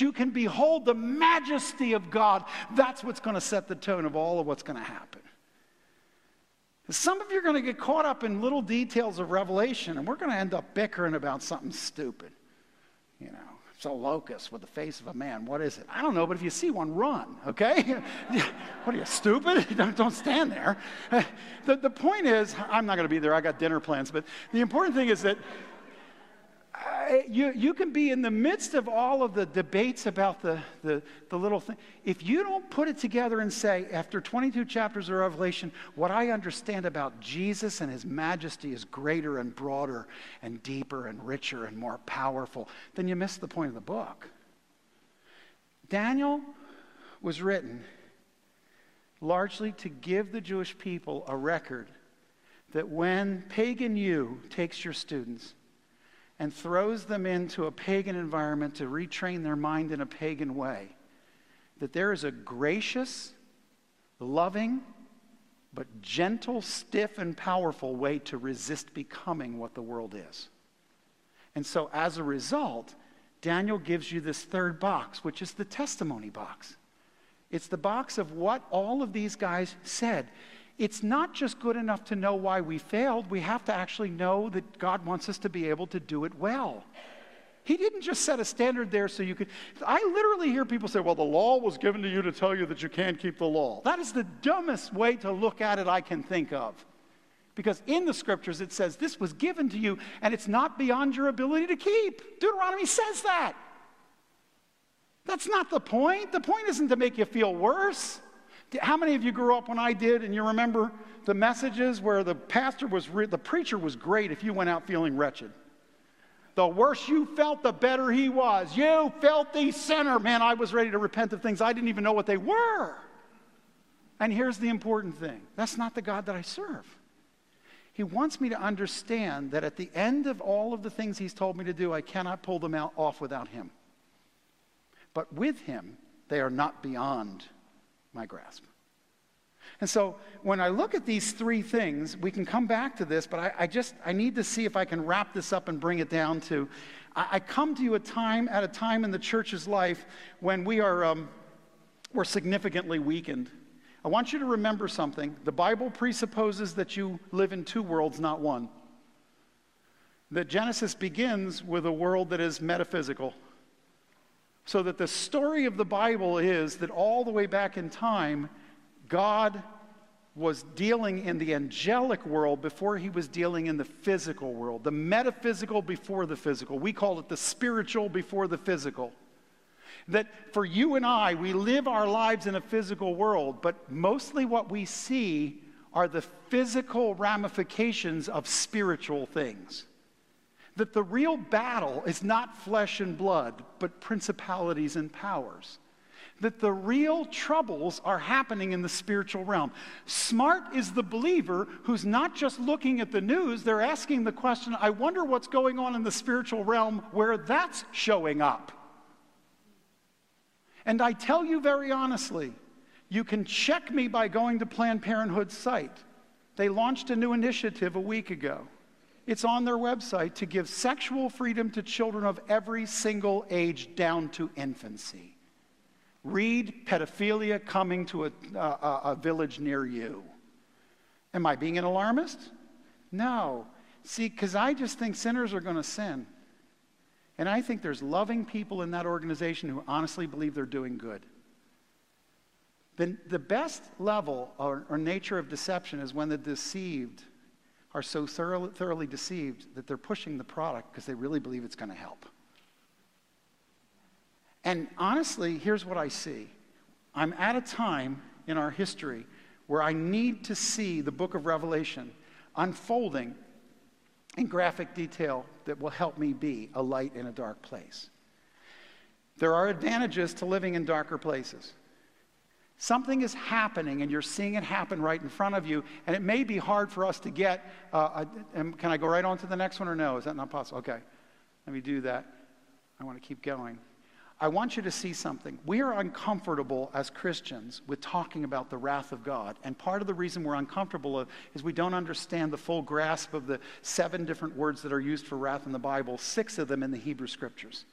you can behold the majesty of God, that's what's going to set the tone of all of what's going to happen. Some of you are going to get caught up in little details of Revelation, and we're going to end up bickering about something stupid. You know, it's a locust with the face of a man. What is it? I don't know, but if you see one, run, okay? what are you, stupid? don't, don't stand there. the, the point is, I'm not going to be there. I got dinner plans. But the important thing is that you, you can be in the midst of all of the debates about the, the, the little thing. If you don't put it together and say, after 22 chapters of Revelation, what I understand about Jesus and his majesty is greater and broader and deeper and richer and more powerful, then you miss the point of the book. Daniel was written largely to give the Jewish people a record that when pagan you takes your students, and throws them into a pagan environment to retrain their mind in a pagan way. That there is a gracious, loving, but gentle, stiff, and powerful way to resist becoming what the world is. And so, as a result, Daniel gives you this third box, which is the testimony box. It's the box of what all of these guys said it's not just good enough to know why we failed, we have to actually know that God wants us to be able to do it well. He didn't just set a standard there so you could. I literally hear people say, well, the law was given to you to tell you that you can't keep the law. That is the dumbest way to look at it I can think of. Because in the scriptures it says this was given to you and it's not beyond your ability to keep. Deuteronomy says that. That's not the point. The point isn't to make you feel worse. How many of you grew up when I did and you remember the messages where the pastor was, re- the preacher was great if you went out feeling wretched? The worse you felt, the better he was. You filthy sinner. Man, I was ready to repent of things I didn't even know what they were. And here's the important thing that's not the God that I serve. He wants me to understand that at the end of all of the things he's told me to do, I cannot pull them out off without him. But with him, they are not beyond my grasp. And so when I look at these three things, we can come back to this, but I, I just I need to see if I can wrap this up and bring it down to I, I come to you a time at a time in the church's life when we are um, we're significantly weakened. I want you to remember something. The Bible presupposes that you live in two worlds, not one. That Genesis begins with a world that is metaphysical. So that the story of the Bible is that all the way back in time, God was dealing in the angelic world before he was dealing in the physical world, the metaphysical before the physical. We call it the spiritual before the physical. That for you and I, we live our lives in a physical world, but mostly what we see are the physical ramifications of spiritual things that the real battle is not flesh and blood, but principalities and powers. That the real troubles are happening in the spiritual realm. Smart is the believer who's not just looking at the news, they're asking the question I wonder what's going on in the spiritual realm where that's showing up. And I tell you very honestly, you can check me by going to Planned Parenthood's site. They launched a new initiative a week ago. It's on their website to give sexual freedom to children of every single age down to infancy. Read pedophilia coming to a, a, a village near you. Am I being an alarmist? No. See, because I just think sinners are going to sin. And I think there's loving people in that organization who honestly believe they're doing good. The, the best level or, or nature of deception is when the deceived are so thoroughly, thoroughly deceived that they're pushing the product because they really believe it's going to help. And honestly, here's what I see I'm at a time in our history where I need to see the book of Revelation unfolding in graphic detail that will help me be a light in a dark place. There are advantages to living in darker places. Something is happening, and you're seeing it happen right in front of you, and it may be hard for us to get. Uh, a, can I go right on to the next one, or no? Is that not possible? Okay, let me do that. I want to keep going. I want you to see something. We are uncomfortable as Christians with talking about the wrath of God. And part of the reason we're uncomfortable is we don't understand the full grasp of the seven different words that are used for wrath in the Bible, six of them in the Hebrew scriptures.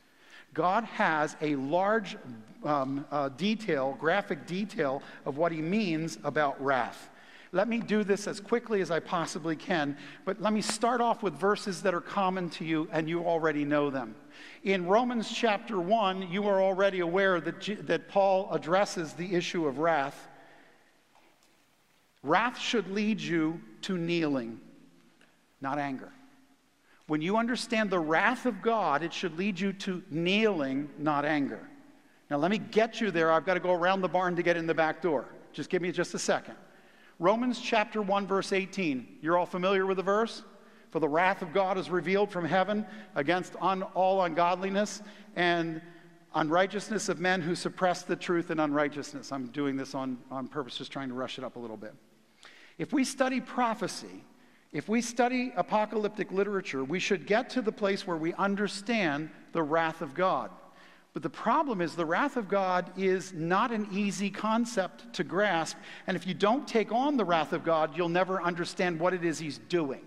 God has a large um, uh, detail, graphic detail of what he means about wrath. Let me do this as quickly as I possibly can, but let me start off with verses that are common to you and you already know them. In Romans chapter 1, you are already aware that, G- that Paul addresses the issue of wrath. Wrath should lead you to kneeling, not anger. When you understand the wrath of God, it should lead you to kneeling, not anger. Now, let me get you there. I've got to go around the barn to get in the back door. Just give me just a second. Romans chapter 1, verse 18. You're all familiar with the verse? For the wrath of God is revealed from heaven against un- all ungodliness and unrighteousness of men who suppress the truth in unrighteousness. I'm doing this on, on purpose, just trying to rush it up a little bit. If we study prophecy, if we study apocalyptic literature, we should get to the place where we understand the wrath of God. But the problem is, the wrath of God is not an easy concept to grasp. And if you don't take on the wrath of God, you'll never understand what it is He's doing.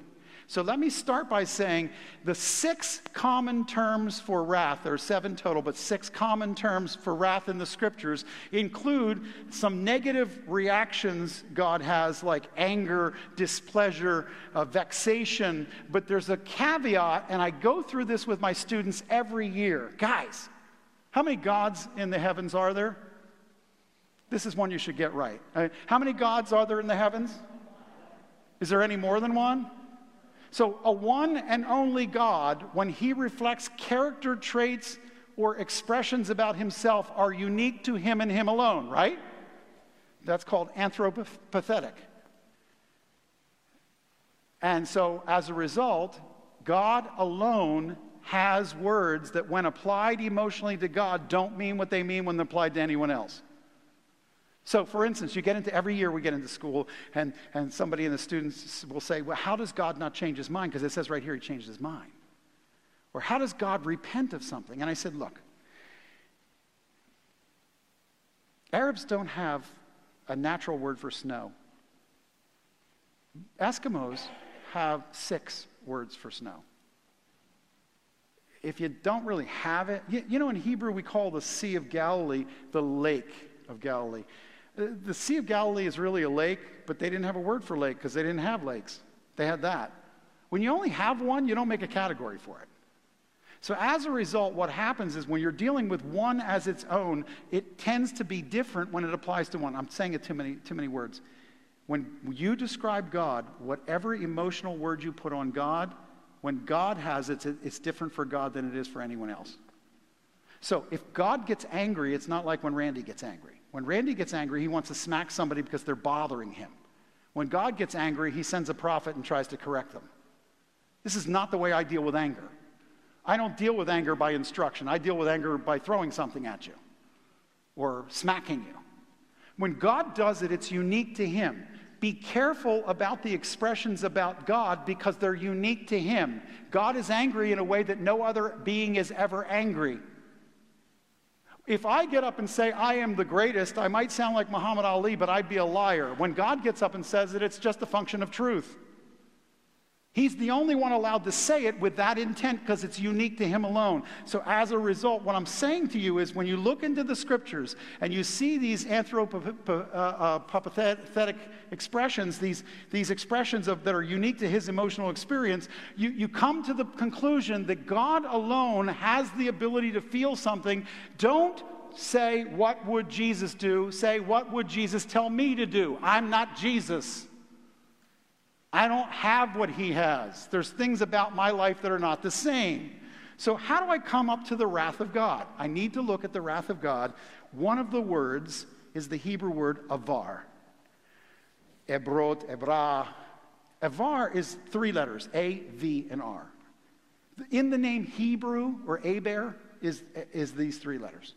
So let me start by saying the six common terms for wrath, there are seven total, but six common terms for wrath in the scriptures include some negative reactions God has, like anger, displeasure, uh, vexation. But there's a caveat, and I go through this with my students every year. Guys, how many gods in the heavens are there? This is one you should get right. Uh, how many gods are there in the heavens? Is there any more than one? So, a one and only God, when he reflects character traits or expressions about himself, are unique to him and him alone, right? That's called anthropopathetic. And so, as a result, God alone has words that, when applied emotionally to God, don't mean what they mean when applied to anyone else. So, for instance, you get into every year we get into school, and, and somebody in the students will say, Well, how does God not change his mind? Because it says right here he changed his mind. Or how does God repent of something? And I said, Look, Arabs don't have a natural word for snow. Eskimos have six words for snow. If you don't really have it, you, you know, in Hebrew we call the Sea of Galilee the Lake of Galilee. The Sea of Galilee is really a lake, but they didn't have a word for lake because they didn't have lakes. They had that. When you only have one, you don't make a category for it. So, as a result, what happens is when you're dealing with one as its own, it tends to be different when it applies to one. I'm saying it too many, too many words. When you describe God, whatever emotional word you put on God, when God has it, it's different for God than it is for anyone else. So, if God gets angry, it's not like when Randy gets angry. When Randy gets angry, he wants to smack somebody because they're bothering him. When God gets angry, he sends a prophet and tries to correct them. This is not the way I deal with anger. I don't deal with anger by instruction. I deal with anger by throwing something at you or smacking you. When God does it, it's unique to him. Be careful about the expressions about God because they're unique to him. God is angry in a way that no other being is ever angry. If I get up and say, I am the greatest, I might sound like Muhammad Ali, but I'd be a liar. When God gets up and says it, it's just a function of truth. He's the only one allowed to say it with that intent because it's unique to him alone. So, as a result, what I'm saying to you is when you look into the scriptures and you see these anthropopathetic uh, uh, expressions, these, these expressions of, that are unique to his emotional experience, you, you come to the conclusion that God alone has the ability to feel something. Don't say, What would Jesus do? Say, What would Jesus tell me to do? I'm not Jesus. I don't have what he has. There's things about my life that are not the same. So, how do I come up to the wrath of God? I need to look at the wrath of God. One of the words is the Hebrew word avar. Ebrot, Ebra. Avar is three letters A, V, and R. In the name Hebrew or Aber is, is these three letters.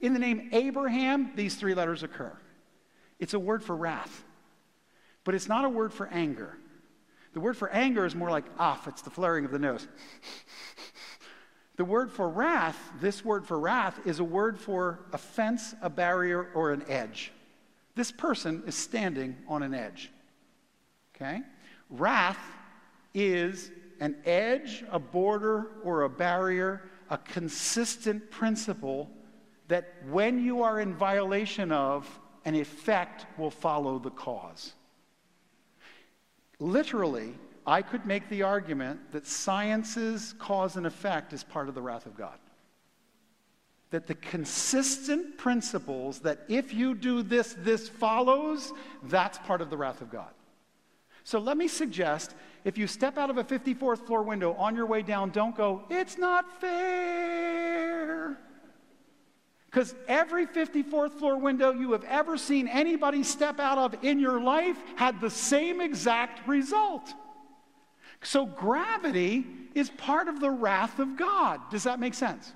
In the name Abraham, these three letters occur. It's a word for wrath, but it's not a word for anger. The word for anger is more like ah, off, it's the flaring of the nose. the word for wrath, this word for wrath, is a word for a fence, a barrier, or an edge. This person is standing on an edge. Okay? Wrath is an edge, a border, or a barrier a consistent principle that when you are in violation of, an effect will follow the cause. Literally, I could make the argument that science's cause and effect is part of the wrath of God. That the consistent principles that if you do this, this follows, that's part of the wrath of God. So let me suggest if you step out of a 54th floor window on your way down, don't go, it's not fair. Because every 54th floor window you have ever seen anybody step out of in your life had the same exact result. So gravity is part of the wrath of God. Does that make sense?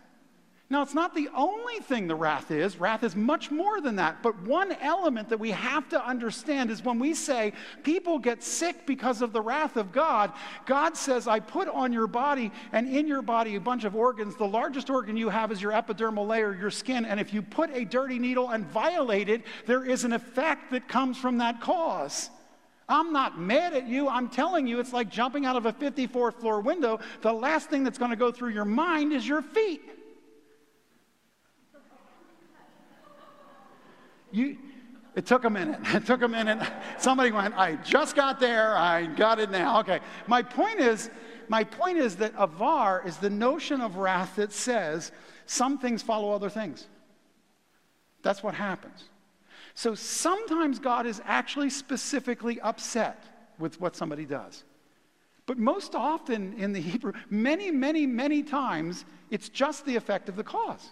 Now, it's not the only thing the wrath is. Wrath is much more than that. But one element that we have to understand is when we say people get sick because of the wrath of God, God says, I put on your body and in your body a bunch of organs. The largest organ you have is your epidermal layer, your skin. And if you put a dirty needle and violate it, there is an effect that comes from that cause. I'm not mad at you. I'm telling you, it's like jumping out of a 54th floor window. The last thing that's going to go through your mind is your feet. You, it took a minute. It took a minute. Somebody went, I just got there. I got it now. Okay. My point is, my point is that avar is the notion of wrath that says some things follow other things. That's what happens. So sometimes God is actually specifically upset with what somebody does. But most often in the Hebrew, many, many, many times, it's just the effect of the cause.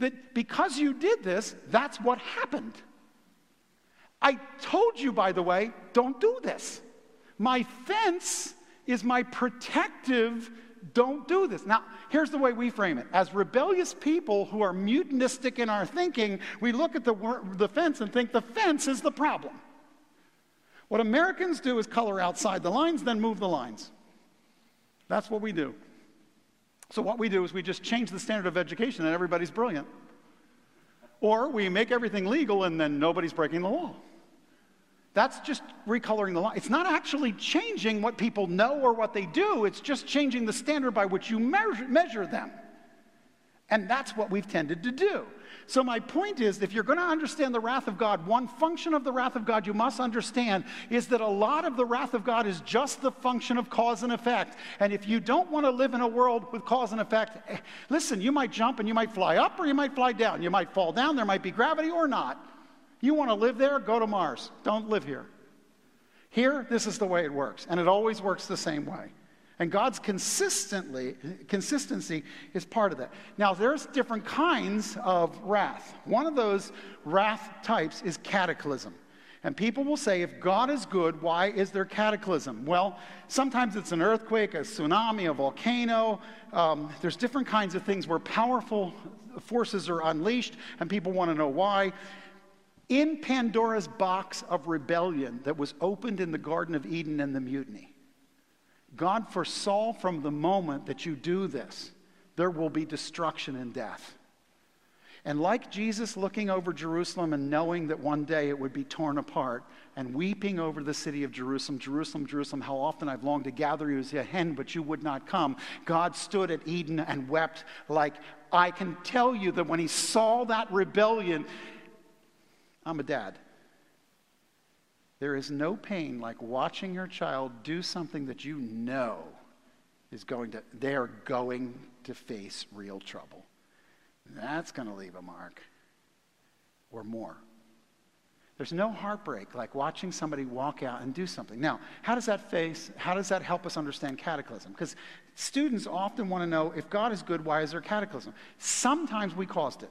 That because you did this, that's what happened. I told you, by the way, don't do this. My fence is my protective don't do this. Now, here's the way we frame it. As rebellious people who are mutinistic in our thinking, we look at the, the fence and think the fence is the problem. What Americans do is color outside the lines, then move the lines. That's what we do. So, what we do is we just change the standard of education and everybody's brilliant. Or we make everything legal and then nobody's breaking the law. That's just recoloring the line. It's not actually changing what people know or what they do, it's just changing the standard by which you measure, measure them. And that's what we've tended to do. So, my point is if you're going to understand the wrath of God, one function of the wrath of God you must understand is that a lot of the wrath of God is just the function of cause and effect. And if you don't want to live in a world with cause and effect, eh, listen, you might jump and you might fly up or you might fly down. You might fall down, there might be gravity or not. You want to live there? Go to Mars. Don't live here. Here, this is the way it works, and it always works the same way. And God's consistently consistency is part of that. Now, there's different kinds of wrath. One of those wrath types is cataclysm. And people will say, if God is good, why is there cataclysm? Well, sometimes it's an earthquake, a tsunami, a volcano. Um, there's different kinds of things where powerful forces are unleashed, and people want to know why in Pandora's box of rebellion that was opened in the Garden of Eden and the mutiny. God foresaw from the moment that you do this, there will be destruction and death. And like Jesus looking over Jerusalem and knowing that one day it would be torn apart and weeping over the city of Jerusalem, Jerusalem, Jerusalem, how often I've longed to gather you as a hen, but you would not come. God stood at Eden and wept like I can tell you that when he saw that rebellion, I'm a dad. There is no pain like watching your child do something that you know is going to, they are going to face real trouble. That's going to leave a mark or more. There's no heartbreak like watching somebody walk out and do something. Now, how does that face, how does that help us understand cataclysm? Because students often want to know if God is good, why is there cataclysm? Sometimes we caused it.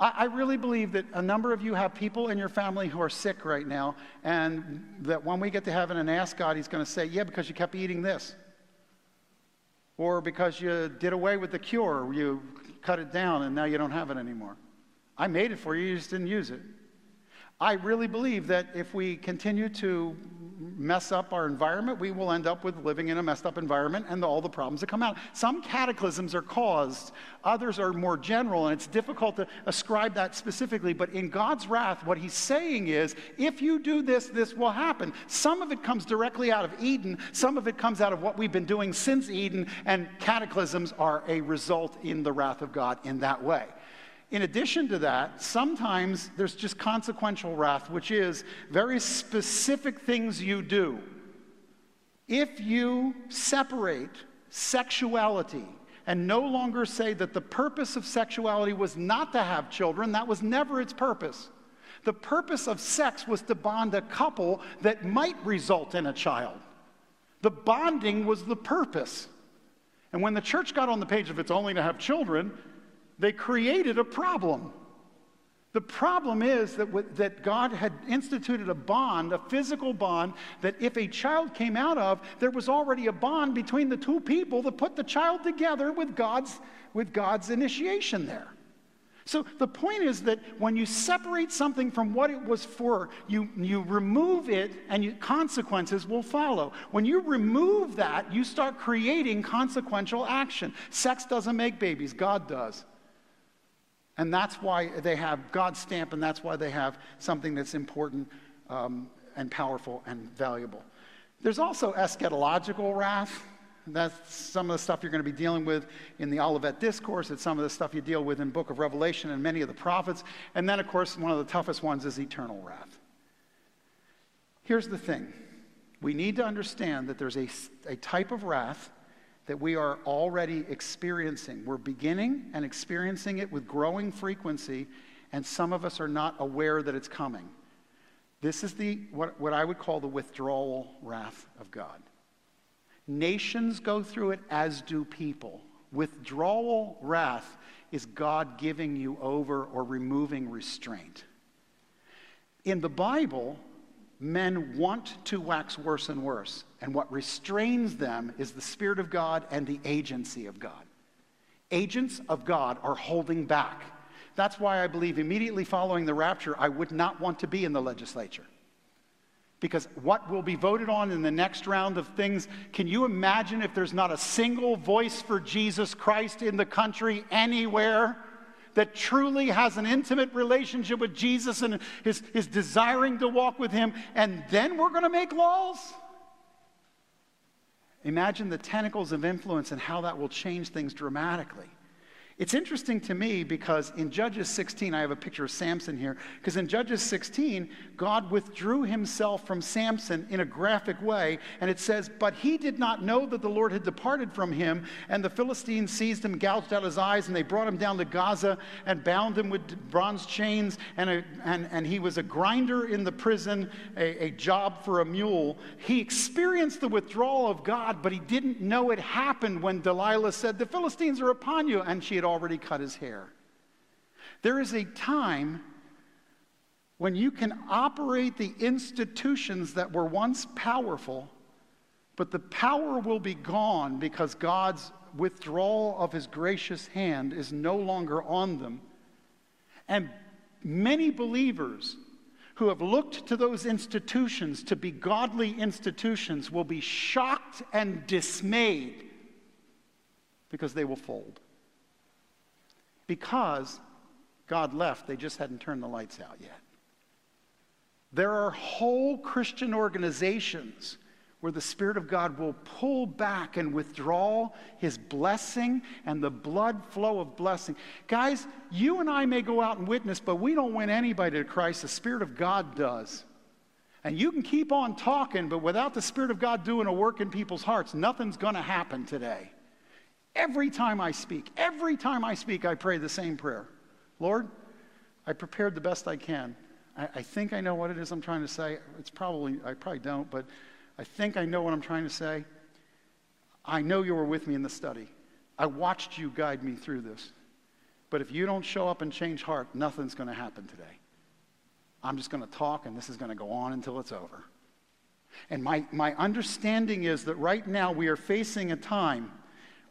I, really believe that a number of you have people in your family who are sick right now, and that when we get to heaven and ask God, He's going to say, Yeah, because you kept eating this. Or because you did away with the cure, you cut it down and now you don't have it anymore. I made it for you, you just didn't use it. I really believe that if we continue to mess up our environment, we will end up with living in a messed up environment and all the problems that come out. Some cataclysms are caused, others are more general, and it's difficult to ascribe that specifically. But in God's wrath, what He's saying is if you do this, this will happen. Some of it comes directly out of Eden, some of it comes out of what we've been doing since Eden, and cataclysms are a result in the wrath of God in that way. In addition to that, sometimes there's just consequential wrath, which is very specific things you do. If you separate sexuality and no longer say that the purpose of sexuality was not to have children, that was never its purpose. The purpose of sex was to bond a couple that might result in a child. The bonding was the purpose. And when the church got on the page of it's only to have children, they created a problem. The problem is that, that God had instituted a bond, a physical bond, that if a child came out of, there was already a bond between the two people that put the child together with God's, with God's initiation there. So the point is that when you separate something from what it was for, you, you remove it and you, consequences will follow. When you remove that, you start creating consequential action. Sex doesn't make babies, God does. And that's why they have God's stamp, and that's why they have something that's important um, and powerful and valuable. There's also eschatological wrath. That's some of the stuff you're going to be dealing with in the Olivet Discourse. It's some of the stuff you deal with in Book of Revelation and many of the prophets. And then, of course, one of the toughest ones is eternal wrath. Here's the thing we need to understand that there's a, a type of wrath that we are already experiencing. We're beginning and experiencing it with growing frequency, and some of us are not aware that it's coming. This is the, what, what I would call the withdrawal wrath of God. Nations go through it, as do people. Withdrawal wrath is God giving you over or removing restraint. In the Bible, men want to wax worse and worse. And what restrains them is the Spirit of God and the agency of God. Agents of God are holding back. That's why I believe immediately following the rapture, I would not want to be in the legislature. Because what will be voted on in the next round of things, can you imagine if there's not a single voice for Jesus Christ in the country anywhere? that truly has an intimate relationship with Jesus and is, is desiring to walk with Him, and then we're going to make laws? Imagine the tentacles of influence and how that will change things dramatically. It's interesting to me because in Judges 16, I have a picture of Samson here, because in Judges 16, God withdrew himself from Samson in a graphic way, and it says, But he did not know that the Lord had departed from him, and the Philistines seized him, gouged out his eyes, and they brought him down to Gaza and bound him with bronze chains, and, a, and, and he was a grinder in the prison, a, a job for a mule. He experienced the withdrawal of God, but he didn't know it happened when Delilah said, The Philistines are upon you, and she had already cut his hair. There is a time when you can operate the institutions that were once powerful, but the power will be gone because God's withdrawal of his gracious hand is no longer on them. And many believers who have looked to those institutions to be godly institutions will be shocked and dismayed because they will fold because God left, they just hadn't turned the lights out yet. There are whole Christian organizations where the Spirit of God will pull back and withdraw His blessing and the blood flow of blessing. Guys, you and I may go out and witness, but we don't win anybody to Christ. The Spirit of God does. And you can keep on talking, but without the Spirit of God doing a work in people's hearts, nothing's going to happen today. Every time I speak, every time I speak, I pray the same prayer Lord, I prepared the best I can. I, I, think I know what it is I'm trying to say. It's probably, I probably don't, but I think I know what I'm trying to say. I know you were with me in the study. I watched you guide me through this. But if you don't show up and change heart, nothing's going to happen today. I'm just going to talk, and this is going to go on until it's over. And my, my understanding is that right now we are facing a time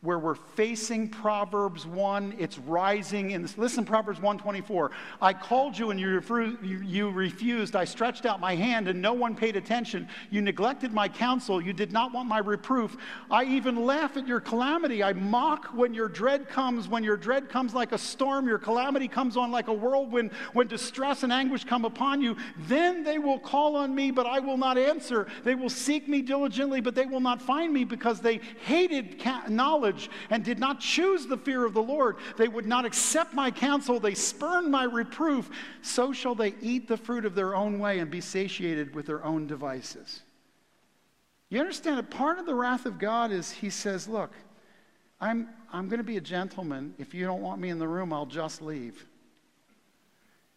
where we're facing Proverbs 1, it's rising in this. Listen, Proverbs 124. I called you and you, you refused. I stretched out my hand and no one paid attention. You neglected my counsel. You did not want my reproof. I even laugh at your calamity. I mock when your dread comes. When your dread comes like a storm, your calamity comes on like a whirlwind. When distress and anguish come upon you, then they will call on me, but I will not answer. They will seek me diligently, but they will not find me because they hated knowledge knowledge and did not choose the fear of the Lord. They would not accept my counsel. They spurned my reproof. So shall they eat the fruit of their own way and be satiated with their own devices. You understand that part of the wrath of God is He says, Look, I'm, I'm going to be a gentleman. If you don't want me in the room, I'll just leave.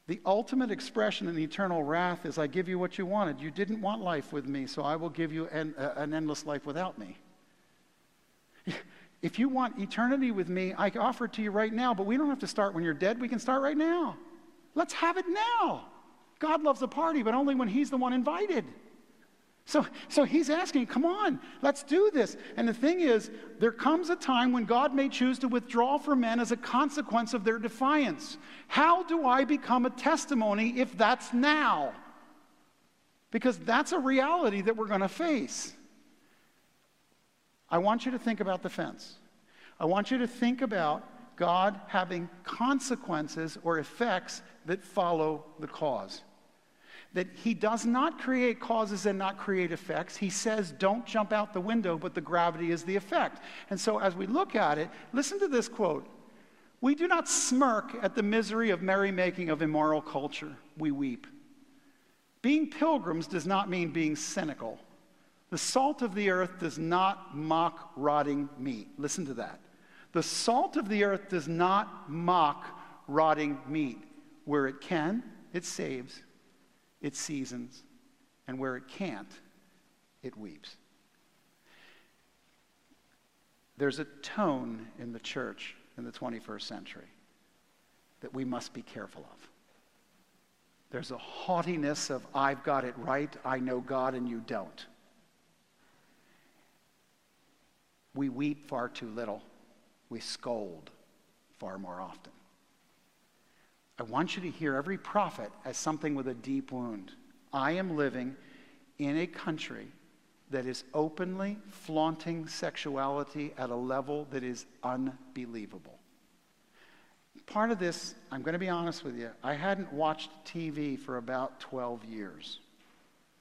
The ultimate expression in eternal wrath is I give you what you wanted. You didn't want life with me, so I will give you an, an endless life without me. If you want eternity with me, I offer it to you right now, but we don't have to start when you're dead. We can start right now. Let's have it now. God loves a party, but only when He's the one invited. So, so he's asking, come on, let's do this. And the thing is, there comes a time when God may choose to withdraw from men as a consequence of their defiance. How do I become a testimony if that's now? Because that's a reality that we're going to face. I want you to think about the fence. I want you to think about God having consequences or effects that follow the cause. That he does not create causes and not create effects. He says, don't jump out the window, but the gravity is the effect. And so as we look at it, listen to this quote We do not smirk at the misery of merrymaking of immoral culture, we weep. Being pilgrims does not mean being cynical. The salt of the earth does not mock rotting meat. Listen to that. The salt of the earth does not mock rotting meat. Where it can, it saves, it seasons, and where it can't, it weeps. There's a tone in the church in the 21st century that we must be careful of. There's a haughtiness of, I've got it right, I know God, and you don't. We weep far too little. We scold far more often. I want you to hear every prophet as something with a deep wound. I am living in a country that is openly flaunting sexuality at a level that is unbelievable. Part of this, I'm going to be honest with you, I hadn't watched TV for about 12 years.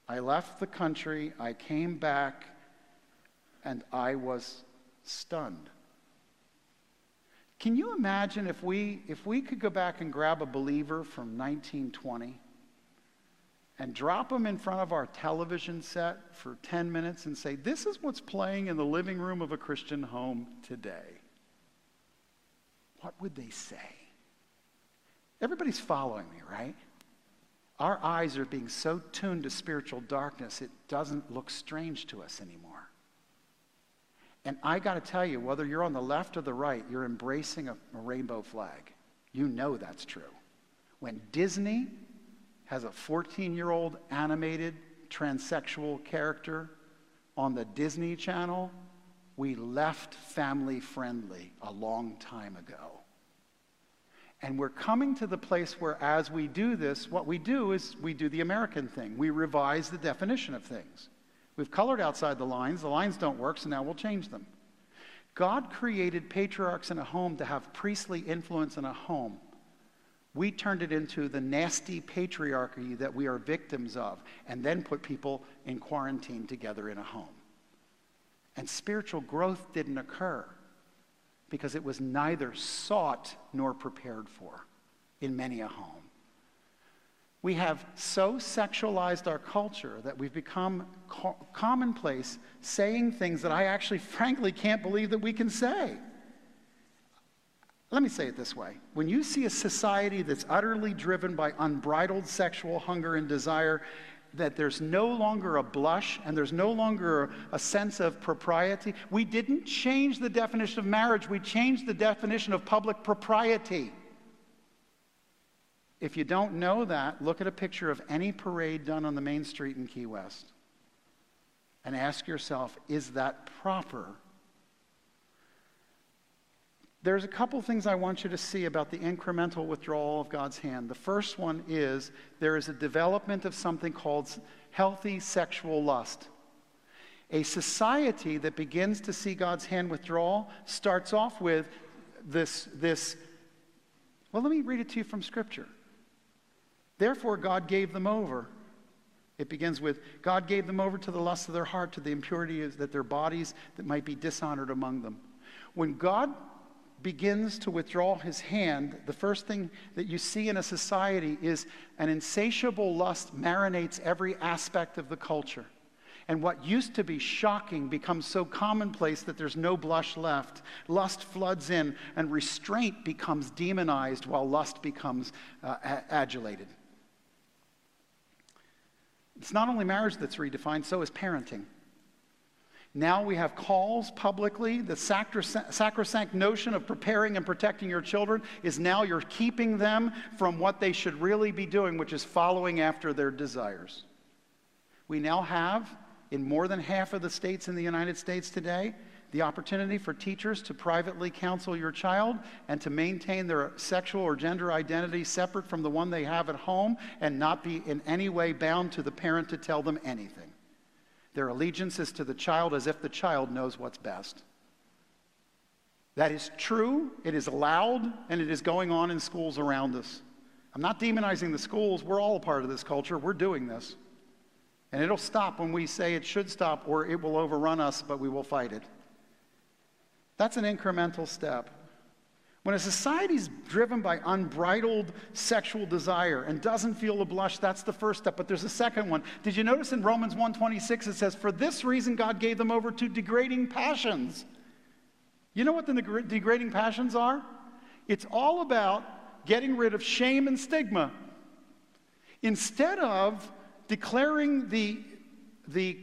I left the country, I came back, and I was stunned. Can you imagine if we, if we could go back and grab a believer from 1920 and drop them in front of our television set for 10 minutes and say, This is what's playing in the living room of a Christian home today? What would they say? Everybody's following me, right? Our eyes are being so tuned to spiritual darkness, it doesn't look strange to us anymore. And I got to tell you, whether you're on the left or the right, you're embracing a, rainbow flag. You know that's true. When Disney has a 14 year old animated transsexual character on the Disney Channel, we left family friendly a long time ago. And we're coming to the place where, as we do this, what we do is we do the American thing. We revise the definition of things. We've colored outside the lines. The lines don't work, so now we'll change them. God created patriarchs in a home to have priestly influence in a home. We turned it into the nasty patriarchy that we are victims of, and then put people in quarantine together in a home. And spiritual growth didn't occur because it was neither sought nor prepared for in many a home. We have so sexualized our culture that we've become co- commonplace saying things that I actually, frankly, can't believe that we can say. Let me say it this way when you see a society that's utterly driven by unbridled sexual hunger and desire, that there's no longer a blush and there's no longer a, sense of propriety. We didn't change the definition of marriage, we changed the definition of public propriety. If you don't know that, look at a picture of any parade done on the main street in Key West and ask yourself is that proper? there's a couple things I want you to see about the incremental withdrawal of God's hand. The first one is there is a development of something called healthy sexual lust. A society that begins to see God's hand withdrawal starts off with this, this. Well, let me read it to you from Scripture. Therefore, God gave them over. It begins with God gave them over to the lust of their heart, to the impurity of that their bodies that might be dishonored among them. When God begins to withdraw his hand, the first thing that you see in a society is an insatiable lust marinates every aspect of the culture. And what used to be shocking becomes so commonplace that there's no blush left. Lust floods in, and restraint becomes demonized while lust becomes uh, adulated. It's not only marriage that's redefined, so is parenting. Now we have calls publicly. The sacrosanct notion of preparing and protecting your children is now you're keeping them from what they should really be doing, which is following after their desires. We now have, in more than half of the states in the United States today, the opportunity for teachers to privately counsel your child and to maintain their sexual or gender identity separate from the one they have at home and not be in any way bound to the parent to tell them anything. Their allegiance is to the child as if the child knows what's best. That is true, it is allowed, and it is going on in schools around us. I'm not demonizing the schools. We're all a part of this culture. We're doing this. And it'll stop when we say it should stop, or it will overrun us, but we will fight it. That's an incremental step. When a society is driven by unbridled sexual desire and doesn't feel the blush, that's the first step. But there's a second one. Did you notice in Romans 1:26 it says, "For this reason God gave them over to degrading passions." You know what the degrading passions are? It's all about getting rid of shame and stigma. Instead of declaring the, the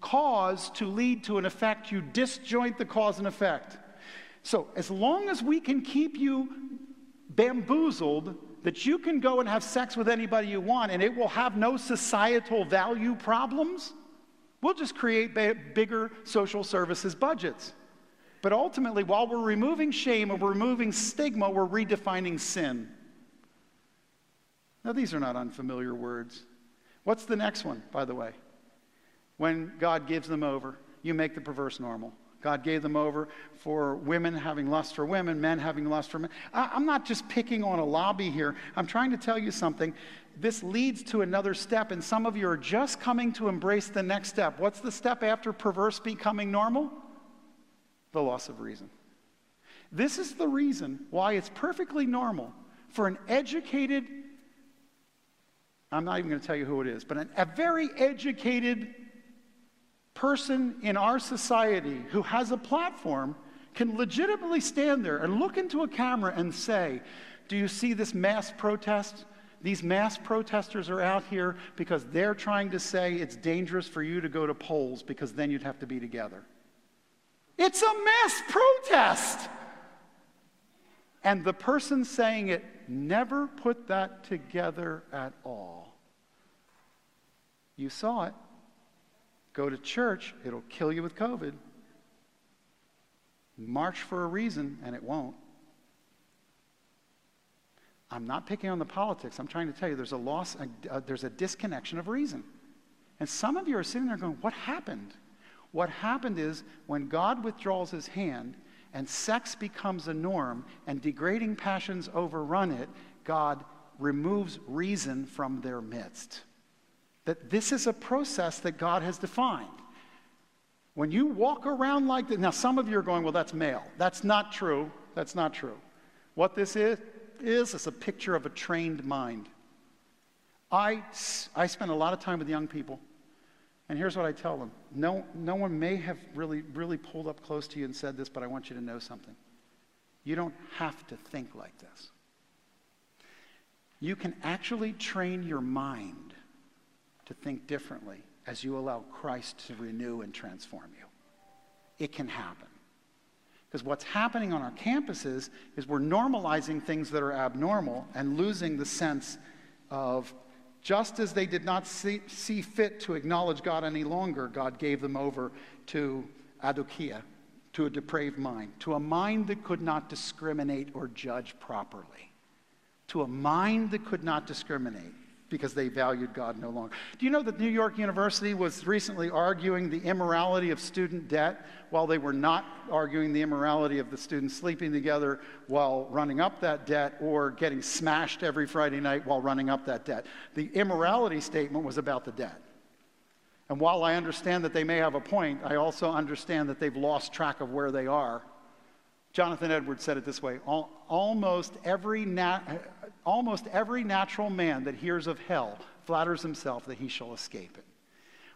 cause to lead to an effect, you disjoint the cause and effect. So, as long as we can keep you bamboozled that you can go and have sex with anybody you want and it will have no societal value problems, we'll just create ba- bigger social services budgets. But ultimately, while we're removing shame and we're removing stigma, we're redefining sin. Now, these are not unfamiliar words. What's the next one, by the way? When God gives them over, you make the perverse normal. God gave them over for women having lust for women, men having lust for men. I'm not just picking on a lobby here. I'm trying to tell you something. This leads to another step, and some of you are just coming to embrace the next step. What's the step after perverse becoming normal? The loss of reason. This is the reason why it's perfectly normal for an educated, I'm not even going to tell you who it is, but an, a very educated person in our society who has a platform can legitimately stand there and look into a camera and say, Do you see this mass protest? These mass protesters are out here because they're trying to say it's dangerous for you to go to polls because then you'd have to be together. It's a mass protest. And the person saying it never put that together at all. You saw it. Go to church, it'll kill you with COVID. March for a reason, and it won't. I'm not picking on the politics. I'm trying to tell you there's a loss, there's a disconnection of reason. And some of you are sitting there going, What happened? What happened is when God withdraws his hand and sex becomes a norm and degrading passions overrun it, God removes reason from their midst that this is a process that God has defined. When you walk around like this, now some of you are going, well, that's male. That's not true. That's not true. What this is, is, is a picture of a trained mind. I, I spend a lot of time with young people, and here's what I tell them. No, no one may have really, really pulled up close to you and said this, but I want you to know something. You don't have to think like this. You can actually train your mind to think differently as you allow Christ to renew and transform you. It can happen. Because what's happening on our campuses is we're normalizing things that are abnormal and losing the sense of just as they did not see, see fit to acknowledge God any longer, God gave them over to adokia, to a depraved mind, to a mind that could not discriminate or judge properly, to a mind that could not discriminate because they valued God no longer. Do you know that New York University was recently arguing the immorality of student debt while they were not arguing the immorality of the students sleeping together while running up that debt or getting smashed every Friday night while running up that debt? The immorality statement was about the debt. And while I understand that they may have a point, I also understand that they've lost track of where they are. Jonathan Edwards said it this way almost every, nat- almost every natural man that hears of hell flatters himself that he shall escape it.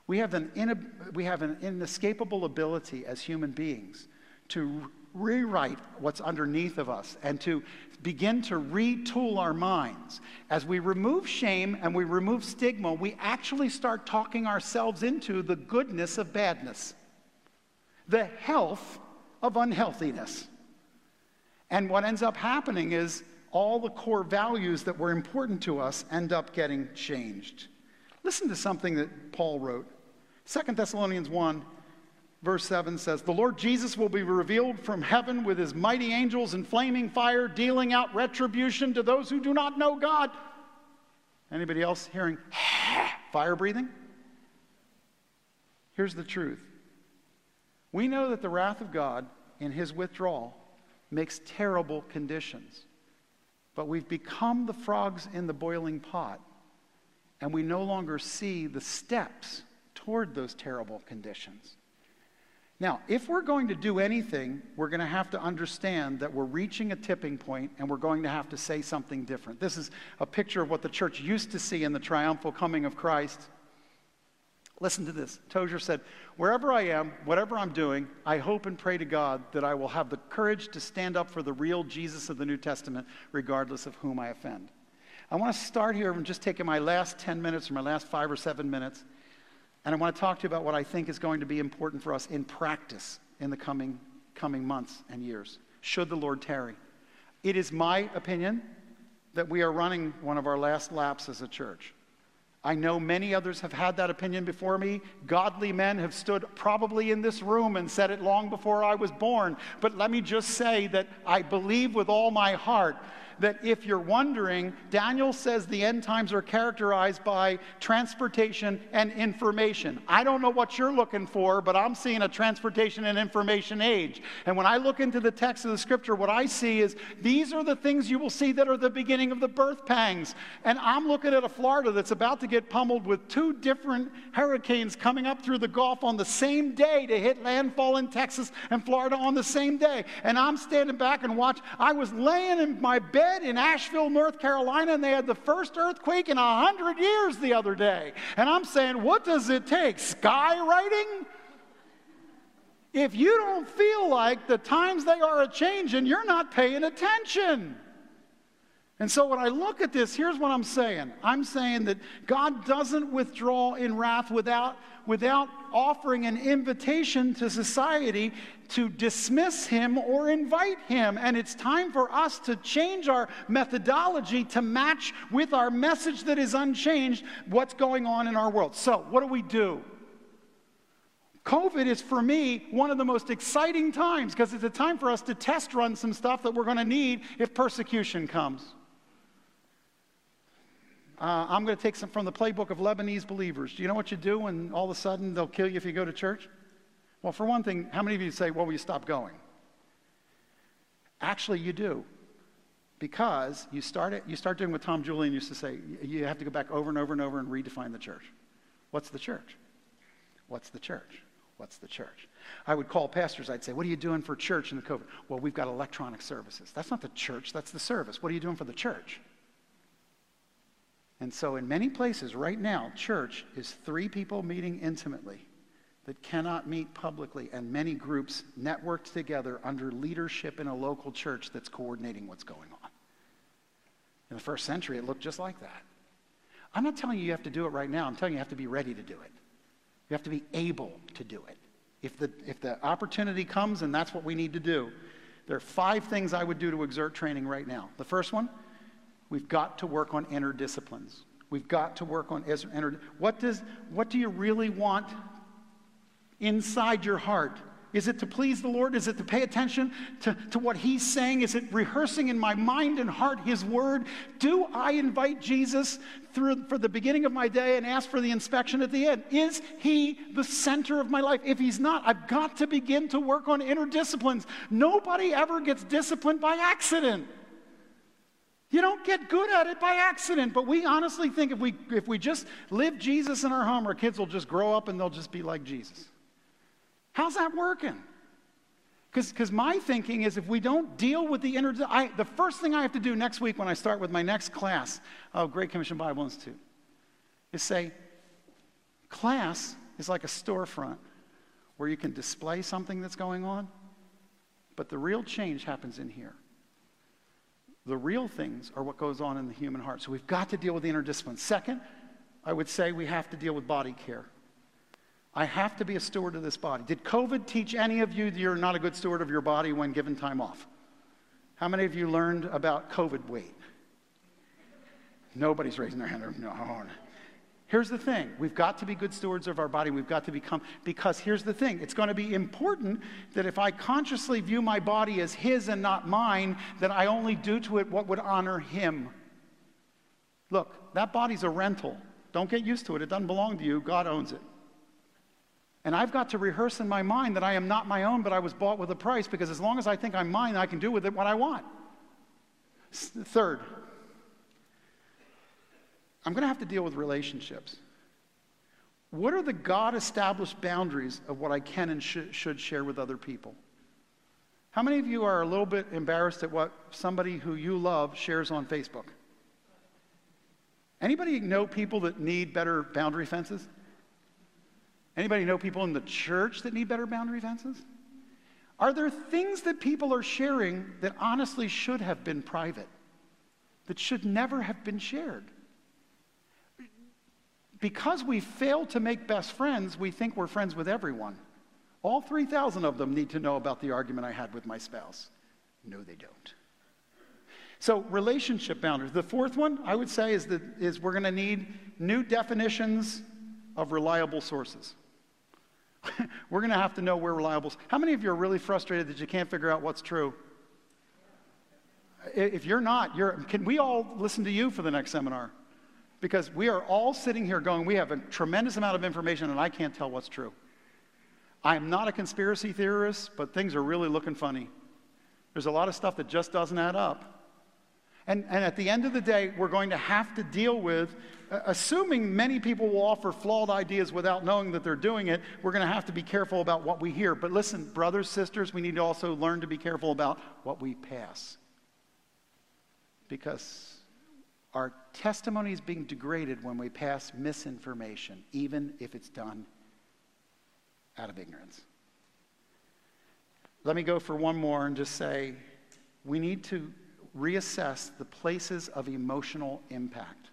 We have an, inab- we have an inescapable ability as human beings to rewrite what's underneath of us and to begin to retool our minds. As we remove shame and we remove stigma, we actually start talking ourselves into the goodness of badness, the health of unhealthiness. And what ends up happening is all the core values that were important to us end up getting changed. Listen to something that Paul wrote. 2 Thessalonians 1 Verse 7 says, The Lord Jesus will be revealed from heaven with his mighty angels in flaming fire, dealing out retribution to those who do not know God. Anybody else hearing fire breathing? Here's the truth we know that the wrath of God in his withdrawal makes terrible conditions, but we've become the frogs in the boiling pot, and we no longer see the steps toward those terrible conditions. Now, if we're going to do anything, we're going to have to understand that we're reaching a tipping point and we're going to have to say something different. This is a picture of what the church used to see in the triumphal coming of Christ. Listen to this. Tozer said, Wherever I am, whatever I'm doing, I hope and pray to God that I will have the courage to stand up for the real Jesus of the New Testament, regardless of whom I offend. I want to start here and just taking my last 10 minutes or my last five or seven minutes and I want to talk to you about what I think is going to be important for us in practice in the coming, coming months and years, should the Lord tarry. It is my opinion that we are running one of our last laps as a church. I know many others have had that opinion before me. Godly men have stood probably in this room and said it long before I was born. But let me just say that I believe with all my heart that if you're wondering, Daniel says the end times are characterized by transportation and information. I don't know what you're looking for, but I'm seeing a transportation and information age. And when I look into the text of the scripture, what I see is these are the things you will see that are the beginning of the birth pangs. And I'm looking at a Florida that's about to get pummeled with two different hurricanes coming up through the Gulf on the same day to hit landfall in Texas and Florida on the same day. And I'm standing back and watch. I was laying in my bed in Asheville, North Carolina, and they had the first earthquake in 100 years the other day. And I'm saying, what does it take? Skywriting? If you don't feel like the times they are a changing, you're not paying attention. And so when I look at this, here's what I'm saying. I'm saying that God doesn't withdraw in wrath without, without offering an invitation to society to dismiss him or invite him. And it's time for us to change our methodology to match with our message that is unchanged what's going on in our world. So, what do we do? COVID is for me one of the most exciting times because it's a time for us to test run some stuff that we're going to need if persecution comes. Uh, I'm going to take some from the playbook of Lebanese believers. Do you know what you do when all of a sudden they'll kill you if you go to church? Well, for one thing, how many of you say, well, will you stop going? Actually, you do. Because you start, it, you start doing what Tom Julian used to say you have to go back over and over and over and redefine the church. What's the church? What's the church? What's the church? I would call pastors, I'd say, What are you doing for church in the COVID? Well, we've got electronic services. That's not the church, that's the service. What are you doing for the church? And so, in many places right now, church is three people meeting intimately that cannot meet publicly, and many groups networked together under leadership in a local church that's coordinating what's going on. In the first century, it looked just like that. I'm not telling you you have to do it right now, I'm telling you you have to be ready to do it. You have to be able to do it. If the, if the opportunity comes and that's what we need to do, there are five things I would do to exert training right now. The first one, We've got to work on inner disciplines. We've got to work on inner. What does? What do you really want inside your heart Is it to please the Lord? Is it to pay attention to, to what He's saying? Is it rehearsing in my mind and heart His word? Do I invite Jesus through for the beginning of my day and ask for the inspection at the end? Is He the center of my life? If He's not, I've got to begin to work on inner disciplines. Nobody ever gets disciplined by accident. You don't get good at it by accident, but we honestly think if we, if we just live Jesus in our home, our kids will just grow up and they'll just be like Jesus. How's that working? Because my thinking is if we don't deal with the inner, I, the first thing I have to do next week when I start with my next class of Great Commission Bible Institute is say, class is like a storefront where you can display something that's going on, but the real change happens in here. The real things are what goes on in the human heart. So we've got to deal with the inner discipline. Second, I would say we have to deal with body care. I have to be a steward of this body. Did COVID teach any of you that you're not a good steward of your body when given time off? How many of you learned about COVID weight? Nobody's raising their hand. No. Here's the thing we've got to be good stewards of our body. We've got to become, because here's the thing it's going to be important that if I consciously view my body as His and not mine, that I only do to it what would honor Him. Look, that body's a rental. Don't get used to it. It doesn't belong to you, God owns it. And I've got to rehearse in my mind that I am not my own, but I was bought with a price because as long as I think I'm mine, I can do with it what I want. Third, I'm going to have to deal with relationships. What are the God established boundaries of what I can and sh- should share with other people? How many of you are a little bit embarrassed at what somebody who you love shares on Facebook? Anybody know people that need better boundary fences? Anybody know people in the church that need better boundary fences? Are there things that people are sharing that honestly should have been private, that should never have been shared? Because we fail to make best friends, we think we're friends with everyone. All 3,000 of them need to know about the argument I had with my spouse. No, they don't. So, relationship boundaries. The fourth one, I would say, is, that, is we're going to need new definitions of reliable sources. we're going to have to know where reliable. How many of you are really frustrated that you can't figure out what's true? If you're not, you're, can we all listen to you for the next seminar? Because we are all sitting here going, we have a tremendous amount of information and I can't tell what's true. I am not a conspiracy theorist, but things are really looking funny. There's a lot of stuff that just doesn't add up. And, and at the end of the day, we're going to have to deal with, uh, assuming many people will offer flawed ideas without knowing that they're doing it, we're going to have to be careful about what we hear. But listen, brothers, sisters, we need to also learn to be careful about what we pass. Because our testimony is being degraded when we pass misinformation, even if it's done out of ignorance. Let me go for one more and just say we need to reassess the places of emotional impact.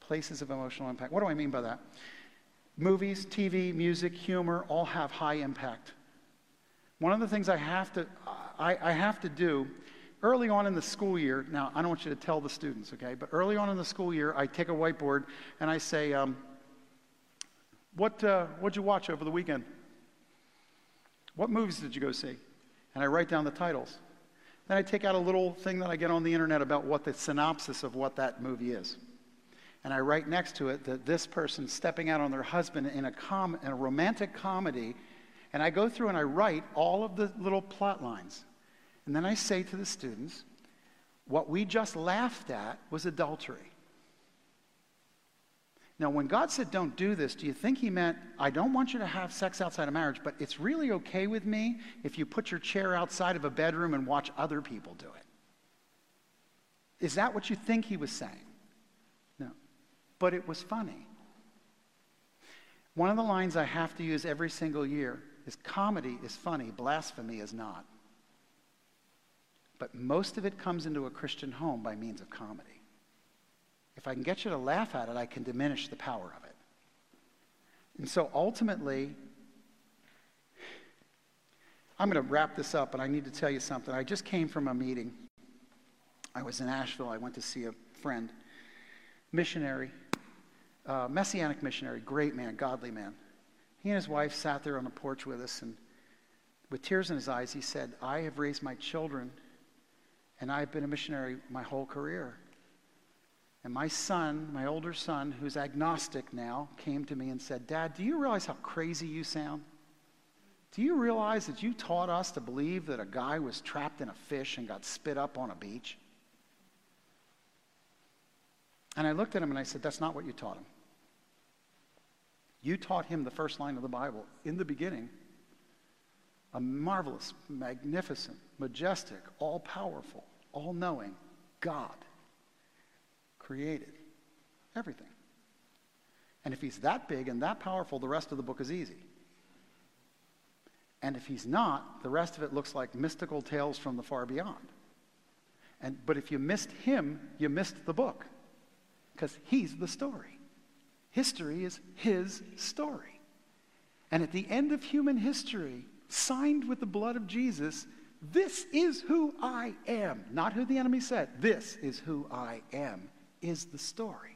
Places of emotional impact. What do I mean by that? Movies, TV, music, humor all have high impact. One of the things I have to, I, I have to do early on in the school year, now I don't want you to tell the students, okay, but early on in the school year, I take a whiteboard and I say, um, what, uh, what'd you watch over the weekend? What movies did you go see? And I write down the titles. Then I take out a little thing that I get on the internet about what the synopsis of what that movie is. And I write next to it that this person stepping out on their husband in a, com- in a romantic comedy. And I go through and I write all of the little plot lines. And then I say to the students, what we just laughed at was adultery. Now, when God said, don't do this, do you think He meant, I don't want you to have sex outside of marriage, but it's really okay with me if you put your chair outside of a bedroom and watch other people do it? Is that what you think He was saying? No. But it was funny. One of the lines I have to use every single year is comedy is funny, blasphemy is not. But most of it comes into a Christian home by means of comedy. If I can get you to laugh at it, I can diminish the power of it. And so ultimately, I'm going to wrap this up, and I need to tell you something. I just came from a meeting. I was in Asheville. I went to see a friend, missionary, uh, messianic missionary, great man, godly man. He and his wife sat there on the porch with us, and with tears in his eyes, he said, I have raised my children and I've been a missionary my whole career. And my son, my older son, who's agnostic now, came to me and said, Dad, do you realize how crazy you sound? Do you realize that you taught us to believe that a guy was trapped in a fish and got spit up on a beach? And I looked at him and I said, That's not what you taught him. You taught him the first line of the Bible. In the beginning, a marvelous, magnificent, majestic, all powerful, all knowing God created everything. And if he's that big and that powerful, the rest of the book is easy. And if he's not, the rest of it looks like mystical tales from the far beyond. And, but if you missed him, you missed the book because he's the story. History is his story. And at the end of human history, signed with the blood of Jesus, this is who I am. Not who the enemy said. This is who I am, is the story.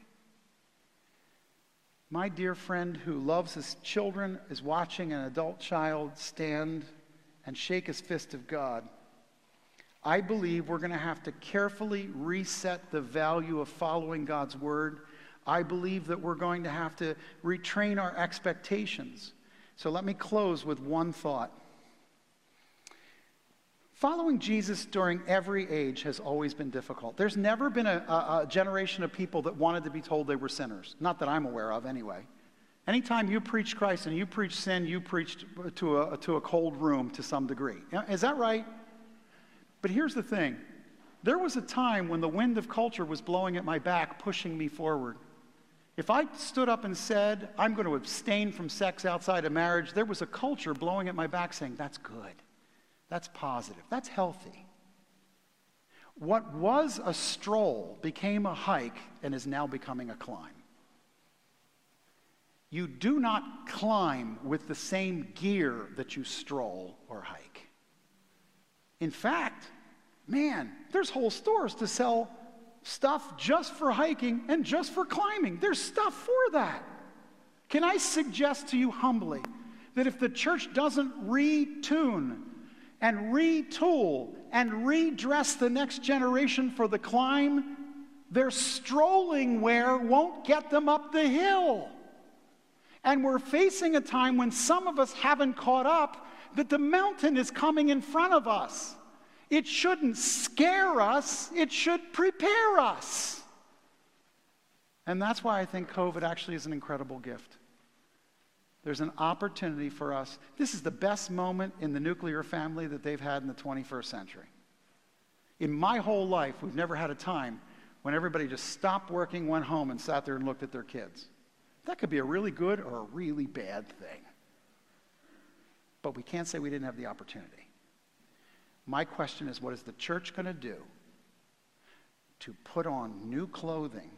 My dear friend who loves his children is watching an adult child stand and shake his fist of God. I believe we're going to have to carefully reset the value of following God's word. I believe that we're going to have to retrain our expectations. So let me close with one thought. Following Jesus during every age has always been difficult. There's never been a, a, a, generation of people that wanted to be told they were sinners. Not that I'm aware of, anyway. Anytime you preach Christ and you preach sin, you preach to a, to a cold room to some degree. Is that right? But here's the thing there was a time when the wind of culture was blowing at my back, pushing me forward. If I stood up and said, I'm going to abstain from sex outside of marriage, there was a culture blowing at my back saying, that's good. That's positive. That's healthy. What was a stroll became a hike and is now becoming a climb. You do not climb with the same gear that you stroll or hike. In fact, man, there's whole stores to sell stuff just for hiking and just for climbing. There's stuff for that. Can I suggest to you humbly that if the church doesn't retune and retool and redress the next generation for the climb, their strolling wear won't get them up the hill. And we're facing a time when some of us haven't caught up that the mountain is coming in front of us. It shouldn't scare us, it should prepare us. And that's why I think COVID actually is an incredible gift. There's an opportunity for us. This is the best moment in the nuclear family that they've had in the 21st century. In my whole life, we've never had a time when everybody just stopped working, went home, and sat there and looked at their kids. That could be a really good or a really bad thing. But we can't say we didn't have the opportunity. My question is what is the church going to do to put on new clothing,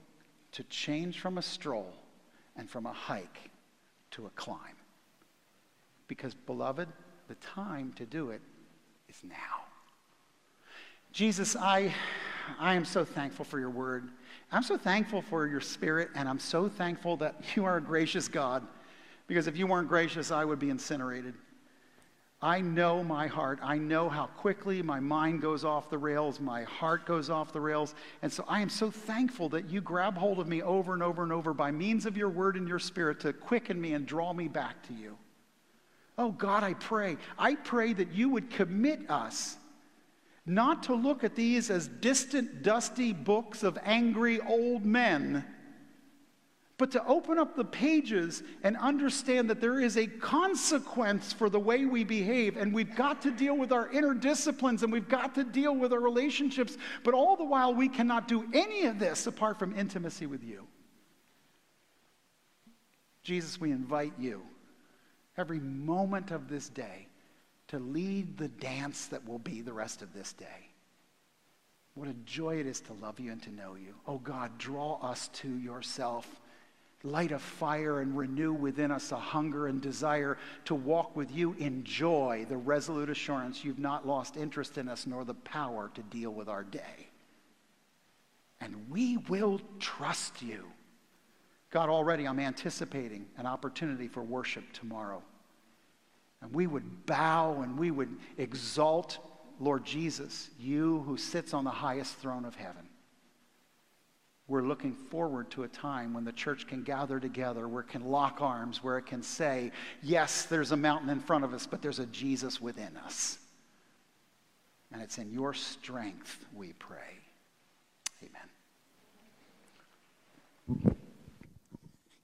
to change from a stroll and from a hike to a climb. Because, beloved, the time to do it is now. Jesus, I, I am so thankful for your word. I'm so thankful for your spirit, and I'm so thankful that you are a gracious God. Because if you weren't gracious, I would be incinerated. I know my heart. I know how quickly my mind goes off the rails, my heart goes off the rails. And so I am so thankful that you grab hold of me over and over and over by means of your word and your spirit to quicken me and draw me back to you. Oh God, I pray. I pray that you would commit us not to look at these as distant, dusty books of angry old men but to open up the pages and understand that there is a consequence for the way we behave, and we've got to deal with our inner disciplines and we've got to deal with our relationships, but all the while we cannot do any of this apart from intimacy with you. Jesus, we invite you every moment of this day to lead the dance that will be the rest of this day. What a joy it is to love you and to know you. Oh God, draw us to yourself light a fire and renew within us a hunger and desire to walk with you in joy, the resolute assurance you've not lost interest in us nor the power to deal with our day. And we will trust you. God, already I'm anticipating an opportunity for worship tomorrow. And we would bow and we would exalt Lord Jesus, you who sits on the highest throne of heaven. We're looking forward to a time when the church can gather together, where it can lock arms, where it can say, Yes, there's a mountain in front of us, but there's a Jesus within us. And it's in your strength we pray. Amen.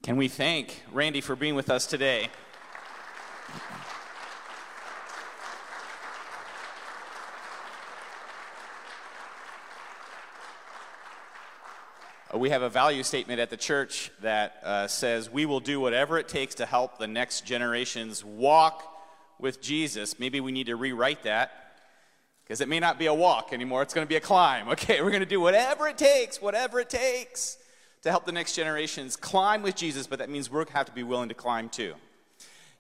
Can we thank Randy for being with us today? We have a value statement at the church that uh, says we will do whatever it takes to help the next generations walk with Jesus. Maybe we need to rewrite that because it may not be a walk anymore, it's going to be a climb. Okay, we're going to do whatever it takes, whatever it takes to help the next generations climb with Jesus, but that means we're going to have to be willing to climb too.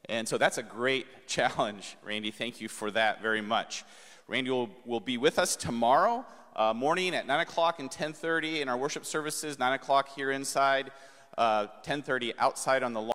And so that's a great challenge, Randy. Thank you for that very much. Randy will, will be with us tomorrow uh, morning at 9 o'clock and 10.30 in our worship services, 9 o'clock here inside, uh, 10.30 outside on the lawn.